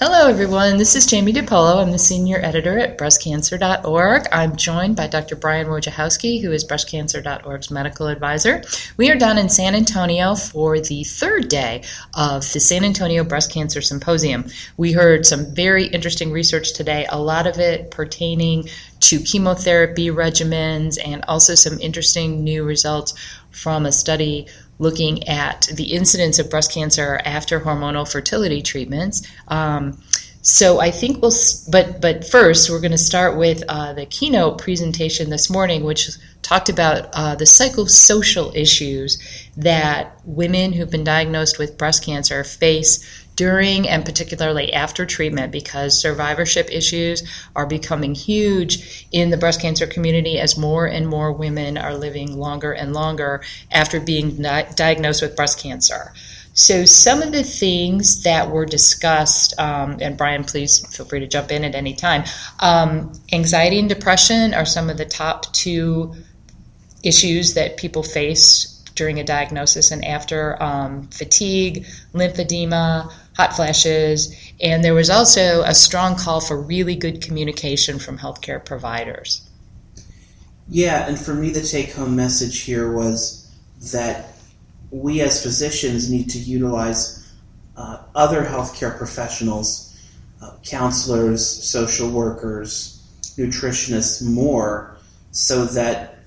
Hello, everyone. This is Jamie DePolo. I'm the senior editor at breastcancer.org. I'm joined by Dr. Brian Wojciechowski, who is breastcancer.org's medical advisor. We are down in San Antonio for the third day of the San Antonio Breast Cancer Symposium. We heard some very interesting research today, a lot of it pertaining to chemotherapy regimens and also some interesting new results from a study looking at the incidence of breast cancer after hormonal fertility treatments. Um, so I think we'll, but but first we're going to start with uh, the keynote presentation this morning, which talked about uh, the psychosocial issues that women who've been diagnosed with breast cancer face during and particularly after treatment because survivorship issues are becoming huge in the breast cancer community as more and more women are living longer and longer after being di- diagnosed with breast cancer. So, some of the things that were discussed, um, and Brian, please feel free to jump in at any time. Um, anxiety and depression are some of the top two issues that people face during a diagnosis and after um, fatigue, lymphedema, hot flashes, and there was also a strong call for really good communication from healthcare providers. Yeah, and for me, the take home message here was that we as physicians need to utilize uh, other healthcare professionals, uh, counselors, social workers, nutritionists more so that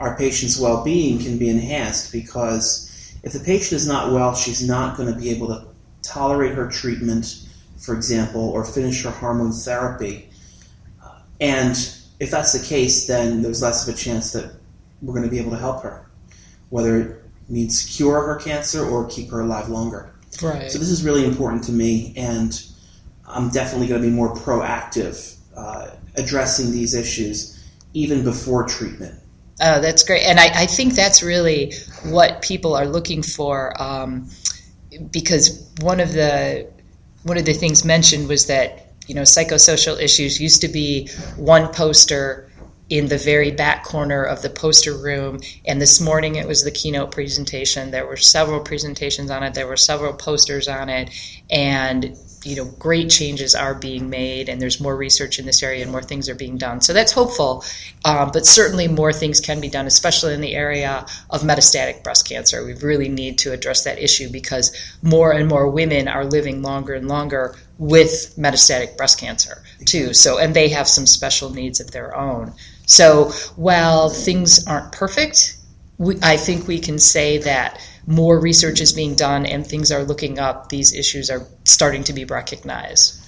our patient's well being can be enhanced because if the patient is not well, she's not going to be able to tolerate her treatment, for example, or finish her hormone therapy. Uh, and if that's the case, then there's less of a chance that we're going to be able to help her, whether it means cure her cancer or keep her alive longer. Right. So this is really important to me, and I'm definitely going to be more proactive uh, addressing these issues even before treatment. Oh, that's great. And I, I think that's really what people are looking for. Um, because one of the one of the things mentioned was that you know psychosocial issues used to be one poster in the very back corner of the poster room. And this morning it was the keynote presentation. There were several presentations on it. There were several posters on it. And you know great changes are being made and there's more research in this area and more things are being done. So that's hopeful um, but certainly more things can be done especially in the area of metastatic breast cancer. We really need to address that issue because more and more women are living longer and longer with metastatic breast cancer too. So and they have some special needs of their own. So while things aren't perfect we, i think we can say that more research is being done and things are looking up, these issues are starting to be recognized.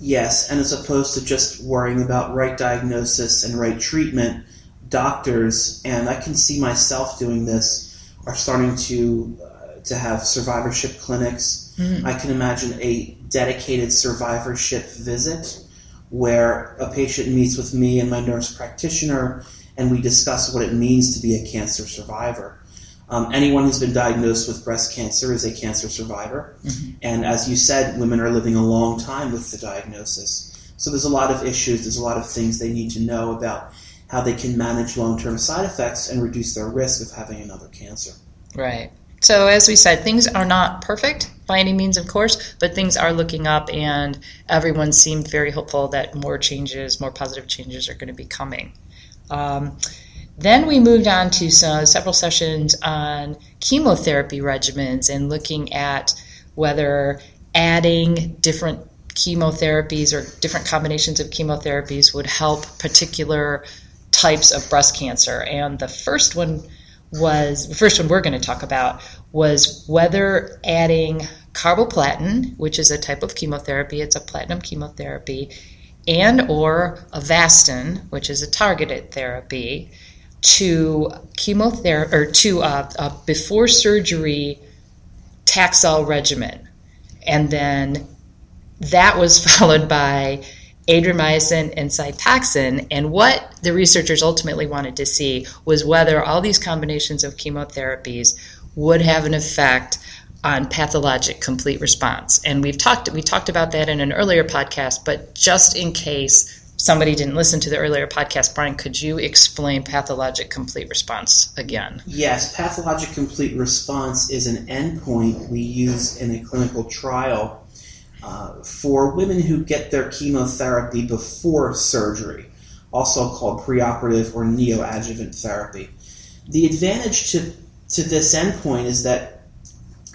Yes, and as opposed to just worrying about right diagnosis and right treatment, doctors, and I can see myself doing this, are starting to uh, to have survivorship clinics. Mm-hmm. I can imagine a dedicated survivorship visit where a patient meets with me and my nurse practitioner, and we discuss what it means to be a cancer survivor. Um, anyone who's been diagnosed with breast cancer is a cancer survivor. Mm-hmm. And as you said, women are living a long time with the diagnosis. So there's a lot of issues, there's a lot of things they need to know about how they can manage long term side effects and reduce their risk of having another cancer. Right. So, as we said, things are not perfect by any means, of course, but things are looking up, and everyone seemed very hopeful that more changes, more positive changes are going to be coming. Um, then we moved on to some, several sessions on chemotherapy regimens and looking at whether adding different chemotherapies or different combinations of chemotherapies would help particular types of breast cancer. And the first one was the first one we're going to talk about was whether adding carboplatin, which is a type of chemotherapy, it's a platinum chemotherapy, and or Avastin, which is a targeted therapy, to chemotherapy or to a, a before surgery Taxol regimen. And then that was followed by adriamycin and Cytoxan. And what the researchers ultimately wanted to see was whether all these combinations of chemotherapies would have an effect on pathologic complete response. And we've talked we talked about that in an earlier podcast, but just in case somebody didn't listen to the earlier podcast, Brian, could you explain pathologic complete response again? Yes, pathologic complete response is an endpoint we use in a clinical trial uh, for women who get their chemotherapy before surgery, also called preoperative or neoadjuvant therapy. The advantage to, to this endpoint is that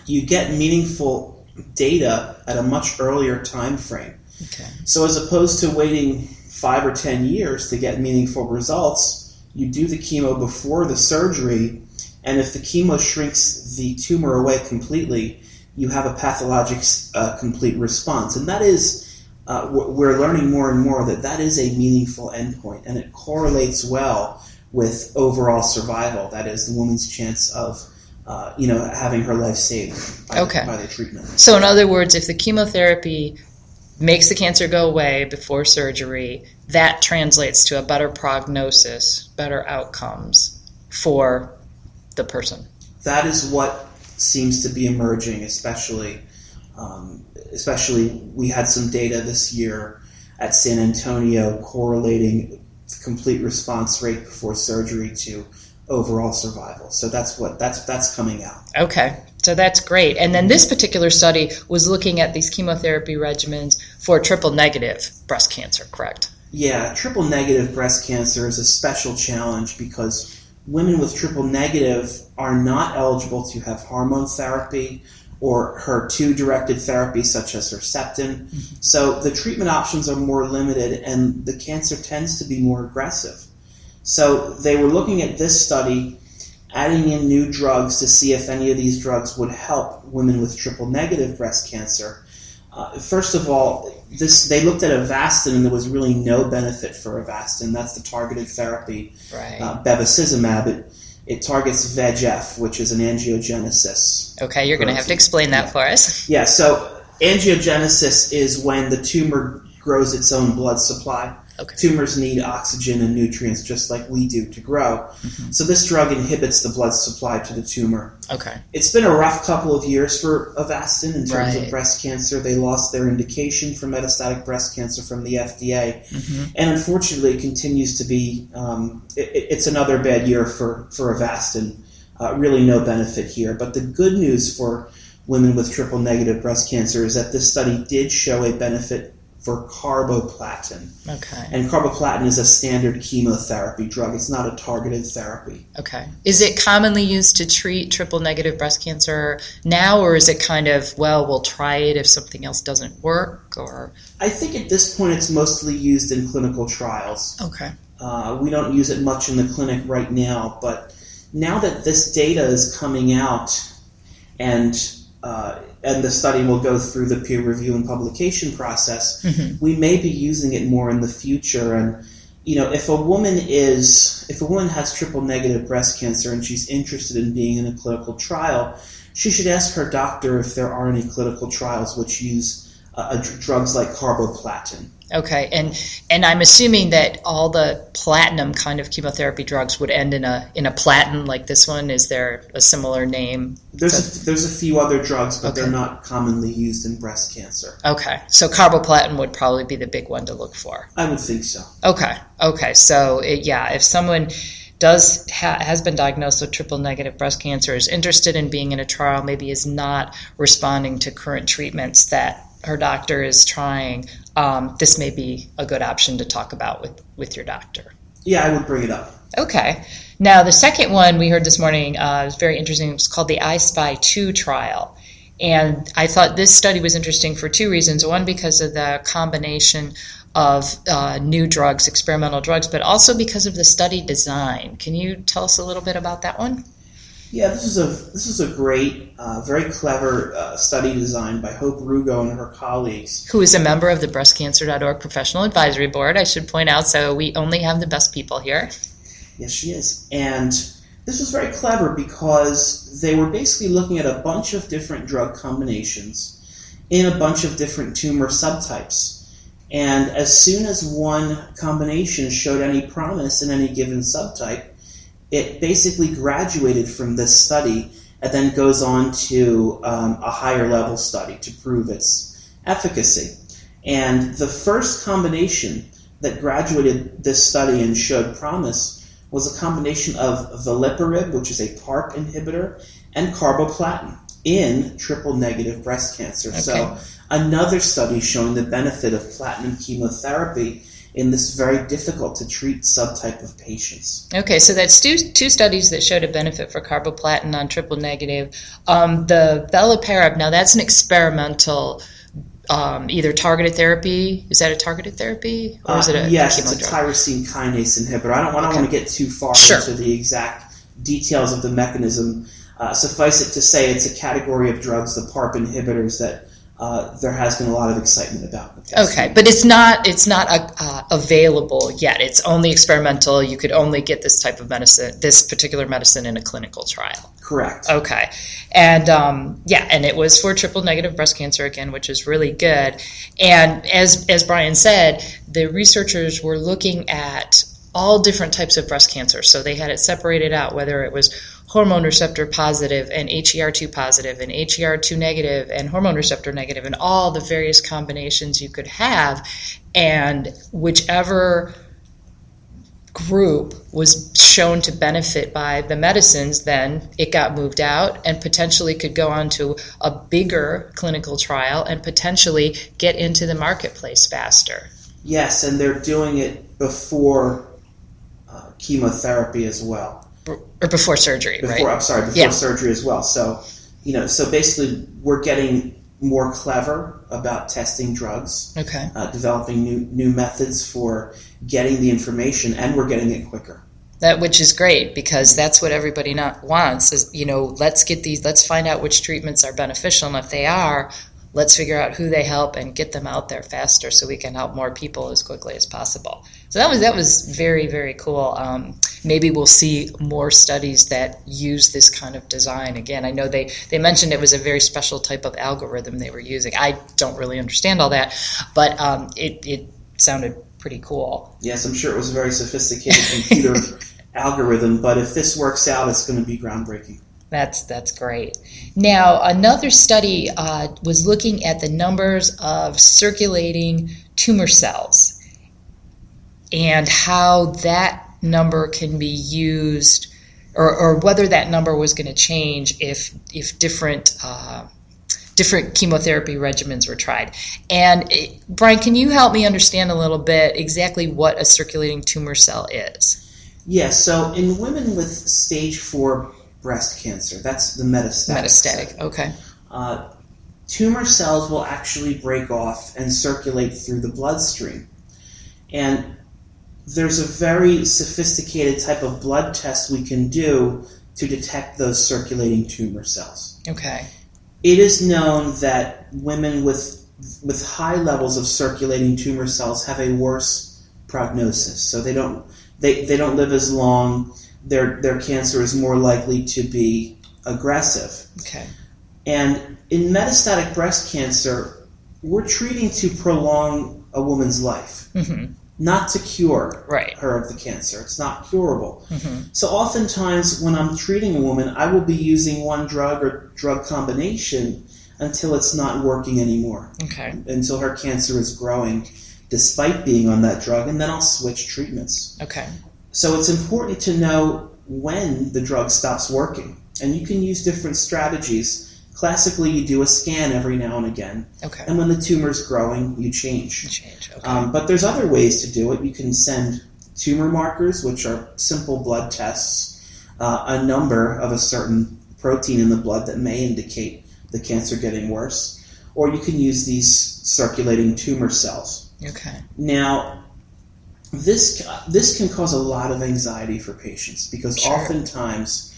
you get meaningful data at a much earlier time frame. Okay. So as opposed to waiting five or ten years to get meaningful results, you do the chemo before the surgery, and if the chemo shrinks the tumor away completely, you have a pathologic uh, complete response, and that is. Uh, we're learning more and more that that is a meaningful endpoint, and it correlates well with overall survival. That is, the woman's chance of uh, you know, having her life saved by, okay. the, by the treatment. So, in other words, if the chemotherapy makes the cancer go away before surgery, that translates to a better prognosis, better outcomes for the person. That is what seems to be emerging, especially. Um, especially, we had some data this year at San Antonio correlating complete response rate before surgery to overall survival. So that's what that's that's coming out. Okay. So that's great. And then this particular study was looking at these chemotherapy regimens for triple negative breast cancer, correct? Yeah, triple negative breast cancer is a special challenge because women with triple negative are not eligible to have hormone therapy or HER2 directed therapy such as Herceptin. Mm-hmm. So the treatment options are more limited and the cancer tends to be more aggressive. So they were looking at this study adding in new drugs to see if any of these drugs would help women with triple negative breast cancer. Uh, first of all, this they looked at Avastin and there was really no benefit for Avastin. That's the targeted therapy, right. uh, bevacizumab. It, it targets VEGF, which is an angiogenesis. Okay, you're going to have to explain that yeah. for us. Yeah, so angiogenesis is when the tumor grows its own blood supply. Okay. Tumors need oxygen and nutrients just like we do to grow. Mm-hmm. So this drug inhibits the blood supply to the tumor. Okay. It's been a rough couple of years for Avastin in terms right. of breast cancer. They lost their indication for metastatic breast cancer from the FDA, mm-hmm. and unfortunately, it continues to be. Um, it, it's another bad year for for Avastin. Uh, really, no benefit here. But the good news for women with triple negative breast cancer is that this study did show a benefit for carboplatin. Okay. And carboplatin is a standard chemotherapy drug. It's not a targeted therapy. Okay. Is it commonly used to treat triple negative breast cancer now, or is it kind of, well, we'll try it if something else doesn't work? Or I think at this point it's mostly used in clinical trials. Okay. Uh, we don't use it much in the clinic right now, but now that this data is coming out and uh, and the study will go through the peer review and publication process, mm-hmm. we may be using it more in the future. And you know, if a woman is if a woman has triple negative breast cancer and she's interested in being in a clinical trial, she should ask her doctor if there are any clinical trials which use uh, drugs like carboplatin. Okay, and and I'm assuming that all the platinum kind of chemotherapy drugs would end in a in a platin like this one. Is there a similar name? There's a, there's a few other drugs, but okay. they're not commonly used in breast cancer. Okay, so carboplatin would probably be the big one to look for. I would think so. Okay, okay, so it, yeah, if someone does ha- has been diagnosed with triple negative breast cancer is interested in being in a trial, maybe is not responding to current treatments that her doctor is trying, um, this may be a good option to talk about with, with your doctor. Yeah, I would bring it up. Okay. Now, the second one we heard this morning uh, was very interesting. It was called the I-SPY 2 trial. And I thought this study was interesting for two reasons. One, because of the combination of uh, new drugs, experimental drugs, but also because of the study design. Can you tell us a little bit about that one? Yeah, this is a this is a great, uh, very clever uh, study designed by Hope Rugo and her colleagues. Who is a member of the BreastCancer.org Professional Advisory Board, I should point out. So we only have the best people here. Yes, she is, and this was very clever because they were basically looking at a bunch of different drug combinations in a bunch of different tumor subtypes. And as soon as one combination showed any promise in any given subtype, it basically graduated from this study and then goes on to um, a higher level study to prove its efficacy. And the first combination that graduated this study and showed promise was a combination of veliparib, which is a PARP inhibitor, and carboplatin in triple negative breast cancer. Okay. So another study showing the benefit of platinum chemotherapy in this very difficult to treat subtype of patients. Okay, so that's two, two studies that showed a benefit for carboplatin on triple negative. Um, the veliparib, now that's an experimental. Um, either targeted therapy. Is that a targeted therapy, or is it a uh, yes? It's a tyrosine kinase inhibitor. I don't, I don't Okay. want to get too far Sure. into the exact details of the mechanism. Uh, suffice it to say, it's a category of drugs, the PARP inhibitors, that uh, there has been a lot of excitement about. Okay, but it's not it's not uh, uh, available yet. It's only experimental. You could only get this type of medicine, this particular medicine, in a clinical trial. Correct. Okay, and um, yeah, and it was for triple negative breast cancer again, which is really good. And as as Brian said, the researchers were looking at all different types of breast cancer. So they had it separated out, whether it was hormone receptor positive and HER2 positive and HER2 negative and hormone receptor negative and all the various combinations you could have. And whichever group was shown to benefit by the medicines, then it got moved out and potentially could go on to a bigger clinical trial and potentially get into the marketplace faster. Yes, and they're doing it before uh, chemotherapy as well. Or before surgery, Before right? I'm sorry, before Yeah. surgery as well. So, you know, so basically, we're getting more clever about testing drugs, Okay. uh, developing new new methods for getting the information, and we're getting it quicker. That which is great because that's what everybody not wants is you know let's get these let's find out which treatments are beneficial and if they are let's figure out who they help and get them out there faster so we can help more people as quickly as possible. So that was that was very very cool. Um, maybe we'll see more studies that use this kind of design again. I know they they mentioned it was a very special type of algorithm they were using. I don't really understand all that, but um, it it sounded pretty cool. Yes, I'm sure it was a very sophisticated computer algorithm, but if this works out, it's going to be groundbreaking. That's that's great. Now another study uh, was looking at the numbers of circulating tumor cells and how that number can be used, or, or whether that number was going to change if if different. Uh, Different chemotherapy regimens were tried. And eh, Brian, can you help me understand a little bit exactly what a circulating tumor cell is? Yes, so in women with stage four breast cancer, that's the metastatic. Metastatic. setting, Okay. Uh, tumor cells will actually break off and circulate through the bloodstream. And there's a very sophisticated type of blood test we can do to detect those circulating tumor cells. Okay. It is known that women with with high levels of circulating tumor cells have a worse prognosis. So they don't they, they don't live as long. Their their cancer is more likely to be aggressive. Okay. And in metastatic breast cancer, we're treating to prolong a woman's life, hmm not to cure Right. her of the cancer. It's not curable. hmm So oftentimes, when I'm treating a woman, I will be using one drug or drug combination until it's not working anymore, Okay. until her cancer is growing despite being on that drug, and then I'll switch treatments. Okay. So it's important to know when the drug stops working, and you can use different strategies. Classically, you do a scan every now and again, Okay. and when the tumor's growing, you change. Change. Okay. Um, but there's other ways to do it. You can send tumor markers, which are simple blood tests, uh, a number of a certain protein in the blood that may indicate the cancer getting worse, or you can use these circulating tumor cells. okay. Now, this this can cause a lot of anxiety for patients because Sure. oftentimes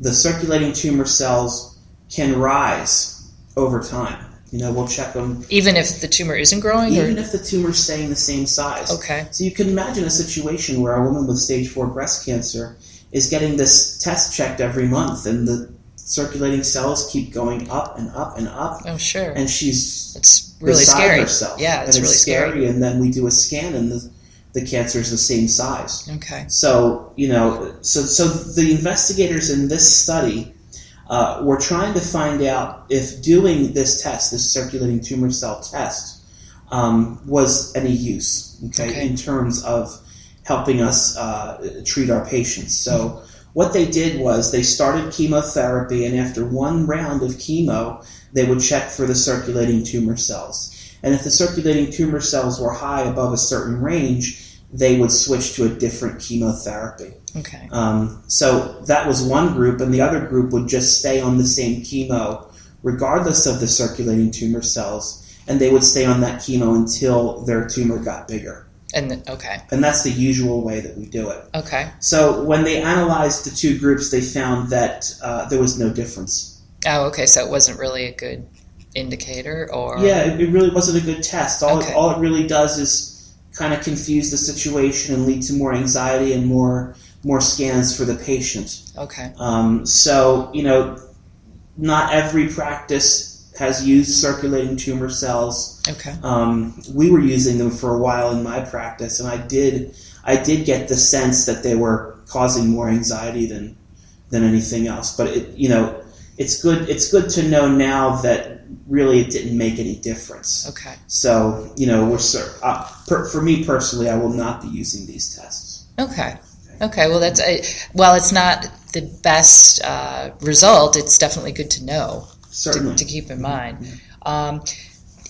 the circulating tumor cells can rise over time. You know, we'll check them Even if the tumor isn't growing, even or if the tumor's staying the same size. okay. So you can imagine a situation where a woman with stage four breast cancer is getting this test checked every month, and the circulating cells keep going up and up and up, Oh, sure. and she's It's really beside scary. herself. Yeah, and it's really scary. And then we do a scan, and the the cancer is the same size. Okay. So you know, so so the investigators in this study uh, were trying to find out if doing this test, this circulating tumor cell test, um, was any use. Okay, Okay. in terms of helping us uh, treat our patients. So what they did was they started chemotherapy, and after one round of chemo, they would check for the circulating tumor cells. And if the circulating tumor cells were high above a certain range, they would switch to a different chemotherapy. Okay. Um, so that was one group, and the other group would just stay on the same chemo regardless of the circulating tumor cells, and they would stay on that chemo until their tumor got bigger. And okay. And that's the usual way that we do it. Okay. So when they analyzed the two groups, they found that uh, there was no difference. Oh, okay. So it wasn't really a good indicator, or Yeah, it, it really wasn't a good test. All, Okay. it, all it really does is kind of confuse the situation and lead to more anxiety and more more scans for the patient. Okay. Um, so you know, not every practice has used circulating tumor cells. Okay. Um, we were using them for a while in my practice, and I did I did get the sense that they were causing more anxiety than than anything else. But it, you know, it's good it's good to know now that really it didn't make any difference. Okay. So you know, we're uh, per, for me personally, I will not be using these tests. Okay. Okay. Well, that's uh, while it's not the best uh, result, it's definitely good to know Certainly. to, to keep in mind. Um,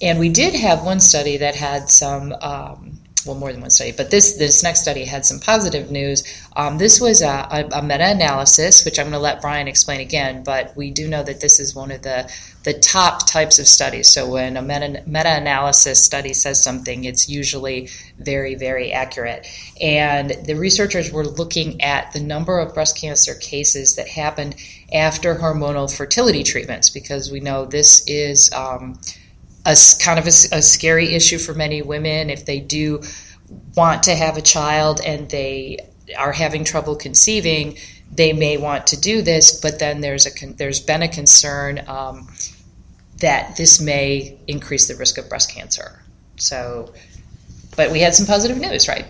and we did have one study that had some. Um, well, more than one study, but this this next study had some positive news. Um, this was a, a, a meta-analysis, which I'm going to let Brian explain again. But we do know that this is one of the the top types of studies. So when a meta, meta-analysis study says something, it's usually very very accurate. And the researchers were looking at the number of breast cancer cases that happened after hormonal fertility treatments, because we know this is. Um, a kind of a scary issue for many women if they do want to have a child and they are having trouble conceiving they may want to do this but then there's a there's been a concern um, that this may increase the risk of breast cancer. So but we had some positive news right?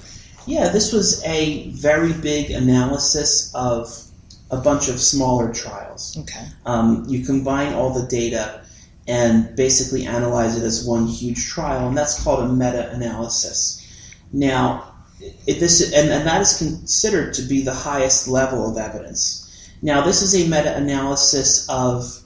Yeah, this was a very big analysis of a bunch of smaller trials. okay. Um, you combine all the data and basically analyze it as one huge trial, and that's called a meta-analysis. Now, it, this and, and that is considered to be the highest level of evidence. Now, this is a meta-analysis of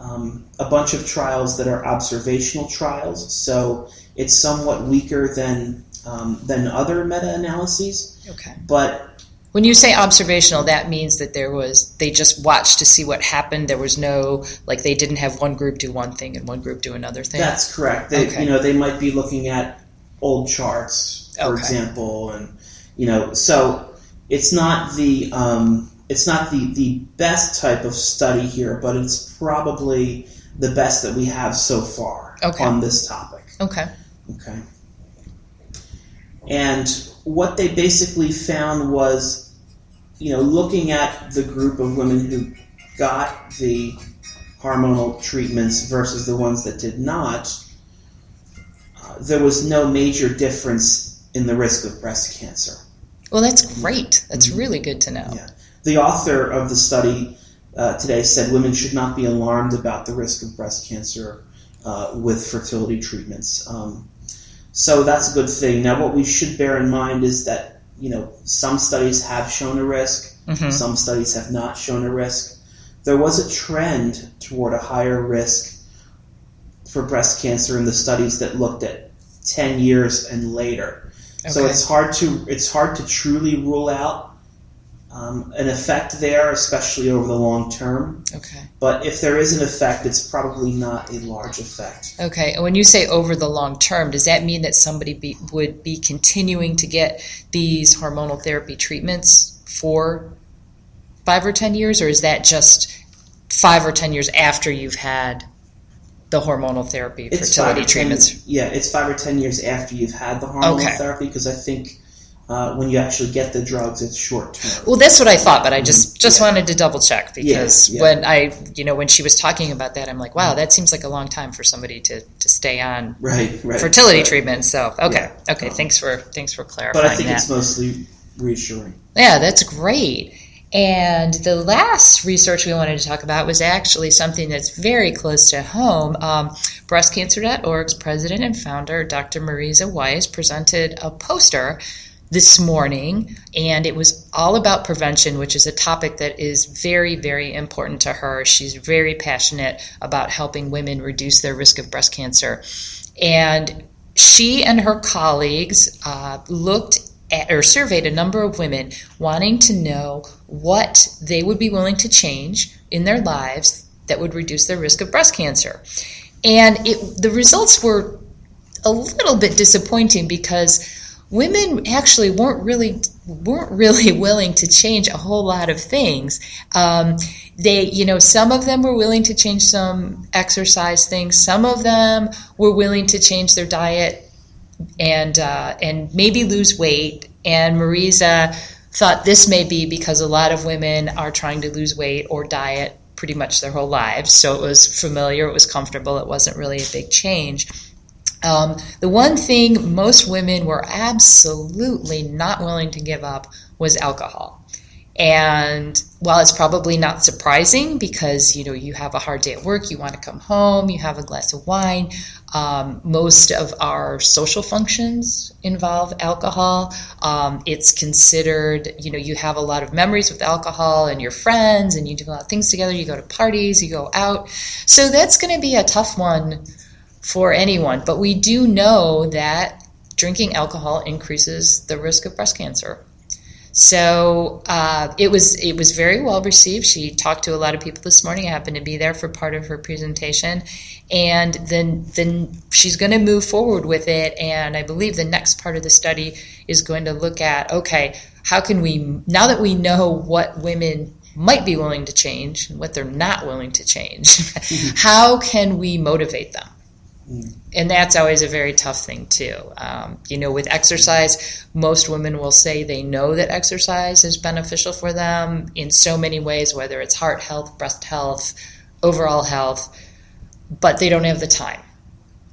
um, a bunch of trials that are observational trials, so it's somewhat weaker than um, than other meta-analyses. okay But when you say observational that means that there was they just watched to see what happened there was no like they didn't have one group do one thing and one group do another thing That's correct. They, Okay. You know, they might be looking at old charts, for Okay. example, and you know, so it's not the um, it's not the the best type of study here, but it's probably the best that we have so far Okay. on this topic. okay Okay. And what they basically found was, you know, looking at the group of women who got the hormonal treatments versus the ones that did not, uh, there was no major difference in the risk of breast cancer. Well, that's great. That's really good to know. Yeah. The author of the study uh, today said women should not be alarmed about the risk of breast cancer uh, with fertility treatments. Um, so that's a good thing. Now, what we should bear in mind is that you know some studies have shown a risk, Mhm. some studies have not shown a risk. There was a trend toward a higher risk for breast cancer in the studies that looked at ten years and later. So it's hard to it's hard to truly rule out um, an effect there, especially over the long term. Okay. But if there is an effect, it's probably not a large effect. Okay. And when you say over the long term, does that mean that somebody be, would be continuing to get these hormonal therapy treatments for five or ten years, or is that just five or ten years after you've had the hormonal therapy fertility or 10 treatments? yeah, it's five or ten years after you've had the hormonal Okay. therapy because I think uh, when you actually get the drugs, it's short term. Well, that's what I thought, but I just just Mm-hmm. Yeah. wanted to double check because yeah. when I, you know, when she was talking about that, I'm like, wow, that seems like a long time for somebody to to stay on Right, right. fertility Right. treatment. So, okay, Yeah. okay, Um, thanks for thanks for clarifying But I think that. it's mostly reassuring. Yeah, that's great. And the last research we wanted to talk about was actually something that's very close to home. Um, BreastCancer.org's president and founder, Dr. Marisa Weiss, presented a poster this morning, and it was all about prevention, which is a topic that is very, very important to her. She's very passionate about helping women reduce their risk of breast cancer. And she and her colleagues uh, looked at, or surveyed a number of women wanting to know what they would be willing to change in their lives that would reduce their risk of breast cancer. And it, the results were a little bit disappointing because women actually weren't really weren't really willing to change a whole lot of things. Um, they, you know, some of them were willing to change some exercise things. Some of them were willing to change their diet and uh, and maybe lose weight. And Marisa thought this may be because a lot of women are trying to lose weight or diet pretty much their whole lives. So it was familiar, it was comfortable, it wasn't really a big change. Um, the one thing most women were absolutely not willing to give up was alcohol. And while it's probably not surprising because you know you have a hard day at work, you want to come home, you have a glass of wine. Um, most of our social functions involve alcohol. Um, it's considered, you know, you have a lot of memories with alcohol and your friends, and you do a lot of things together. You go to parties, you go out. So that's going to be a tough one for anyone. But we do know that drinking alcohol increases the risk of breast cancer. So uh, it was it was very well received. She talked to a lot of people this morning. I happened to be there for part of her presentation, and then then she's going to move forward with it. And I believe the next part of the study is going to look at okay, how can we now that we know what women might be willing to change and what they're not willing to change, how can we motivate them? And that's always a very tough thing, too. Um, you know, with exercise, most women will say they know that exercise is beneficial for them in so many ways, whether it's heart health, breast health, overall health, but they don't have the time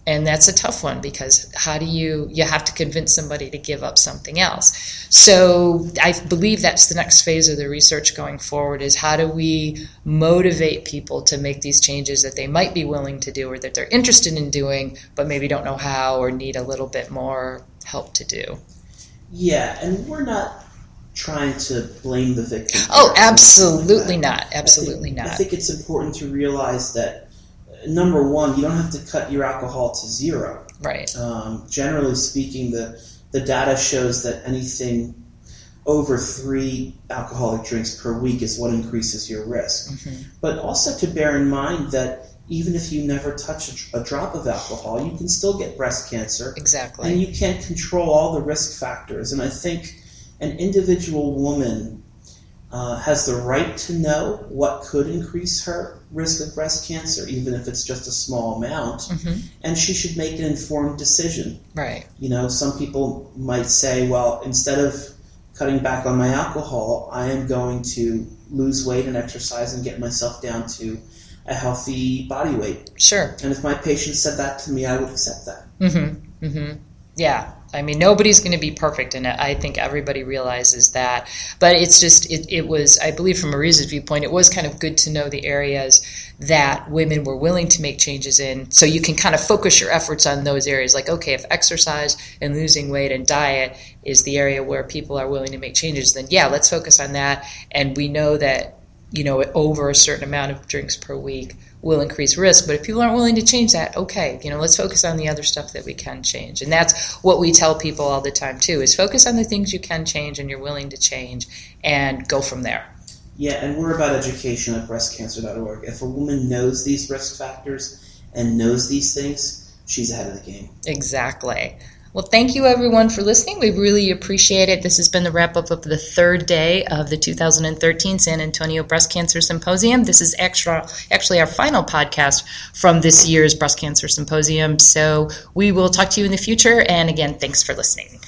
and that's a tough one because how do you you have to convince somebody to give up something else. So i believe that's the next phase of the research going forward is how do we motivate people to make these changes that they might be willing to do or that they're interested in doing but maybe don't know how or need a little bit more help to do. Yeah and we're not trying to blame the victim oh absolutely not. Absolutely I think, not. I think it's important to realize that number one, you don't have to cut your alcohol to zero. Right. Um, generally speaking, the the data shows that anything over three alcoholic drinks per week is what increases your risk. Mm-hmm. But also to bear in mind that even if you never touch a, a, drop of alcohol, you can still get breast cancer. Exactly. And you can't control all the risk factors. And I think an individual woman uh, has the right to know what could increase her risk of breast cancer, even if it's just a small amount, mm-hmm. and she should make an informed decision. Right. You know, some people might say, well, instead of cutting back on my alcohol, I am going to lose weight and exercise and get myself down to a healthy body weight. Sure. And if my patient said that to me, I would accept that. Mm-hmm. Mm-hmm. Yeah. I mean, nobody's going to be perfect and. I think everybody realizes that. But it's just, it, it was, I believe, from Marisa's viewpoint, it was kind of good to know the areas that women were willing to make changes in. So you can kind of focus your efforts on those areas. Like, okay, if exercise and losing weight and diet is the area where people are willing to make changes, then yeah, let's focus on that. And we know that, you know, over a certain amount of drinks per week, will increase risk. But if people aren't willing to change that, okay, you know, let's focus on the other stuff that we can change. And that's what we tell people all the time too: is focus on the things you can change and you're willing to change, and go from there. Yeah, and we're about education at breastcancer.org. If a woman knows these risk factors and knows these things, she's ahead of the game. Exactly. Well, thank you everyone for listening. We really appreciate it. This has been the wrap up of the third day of the 2013 San Antonio Breast Cancer Symposium. This is extra, actually our final podcast from this year's Breast Cancer Symposium. So we will talk to you in the future. And again, thanks for listening.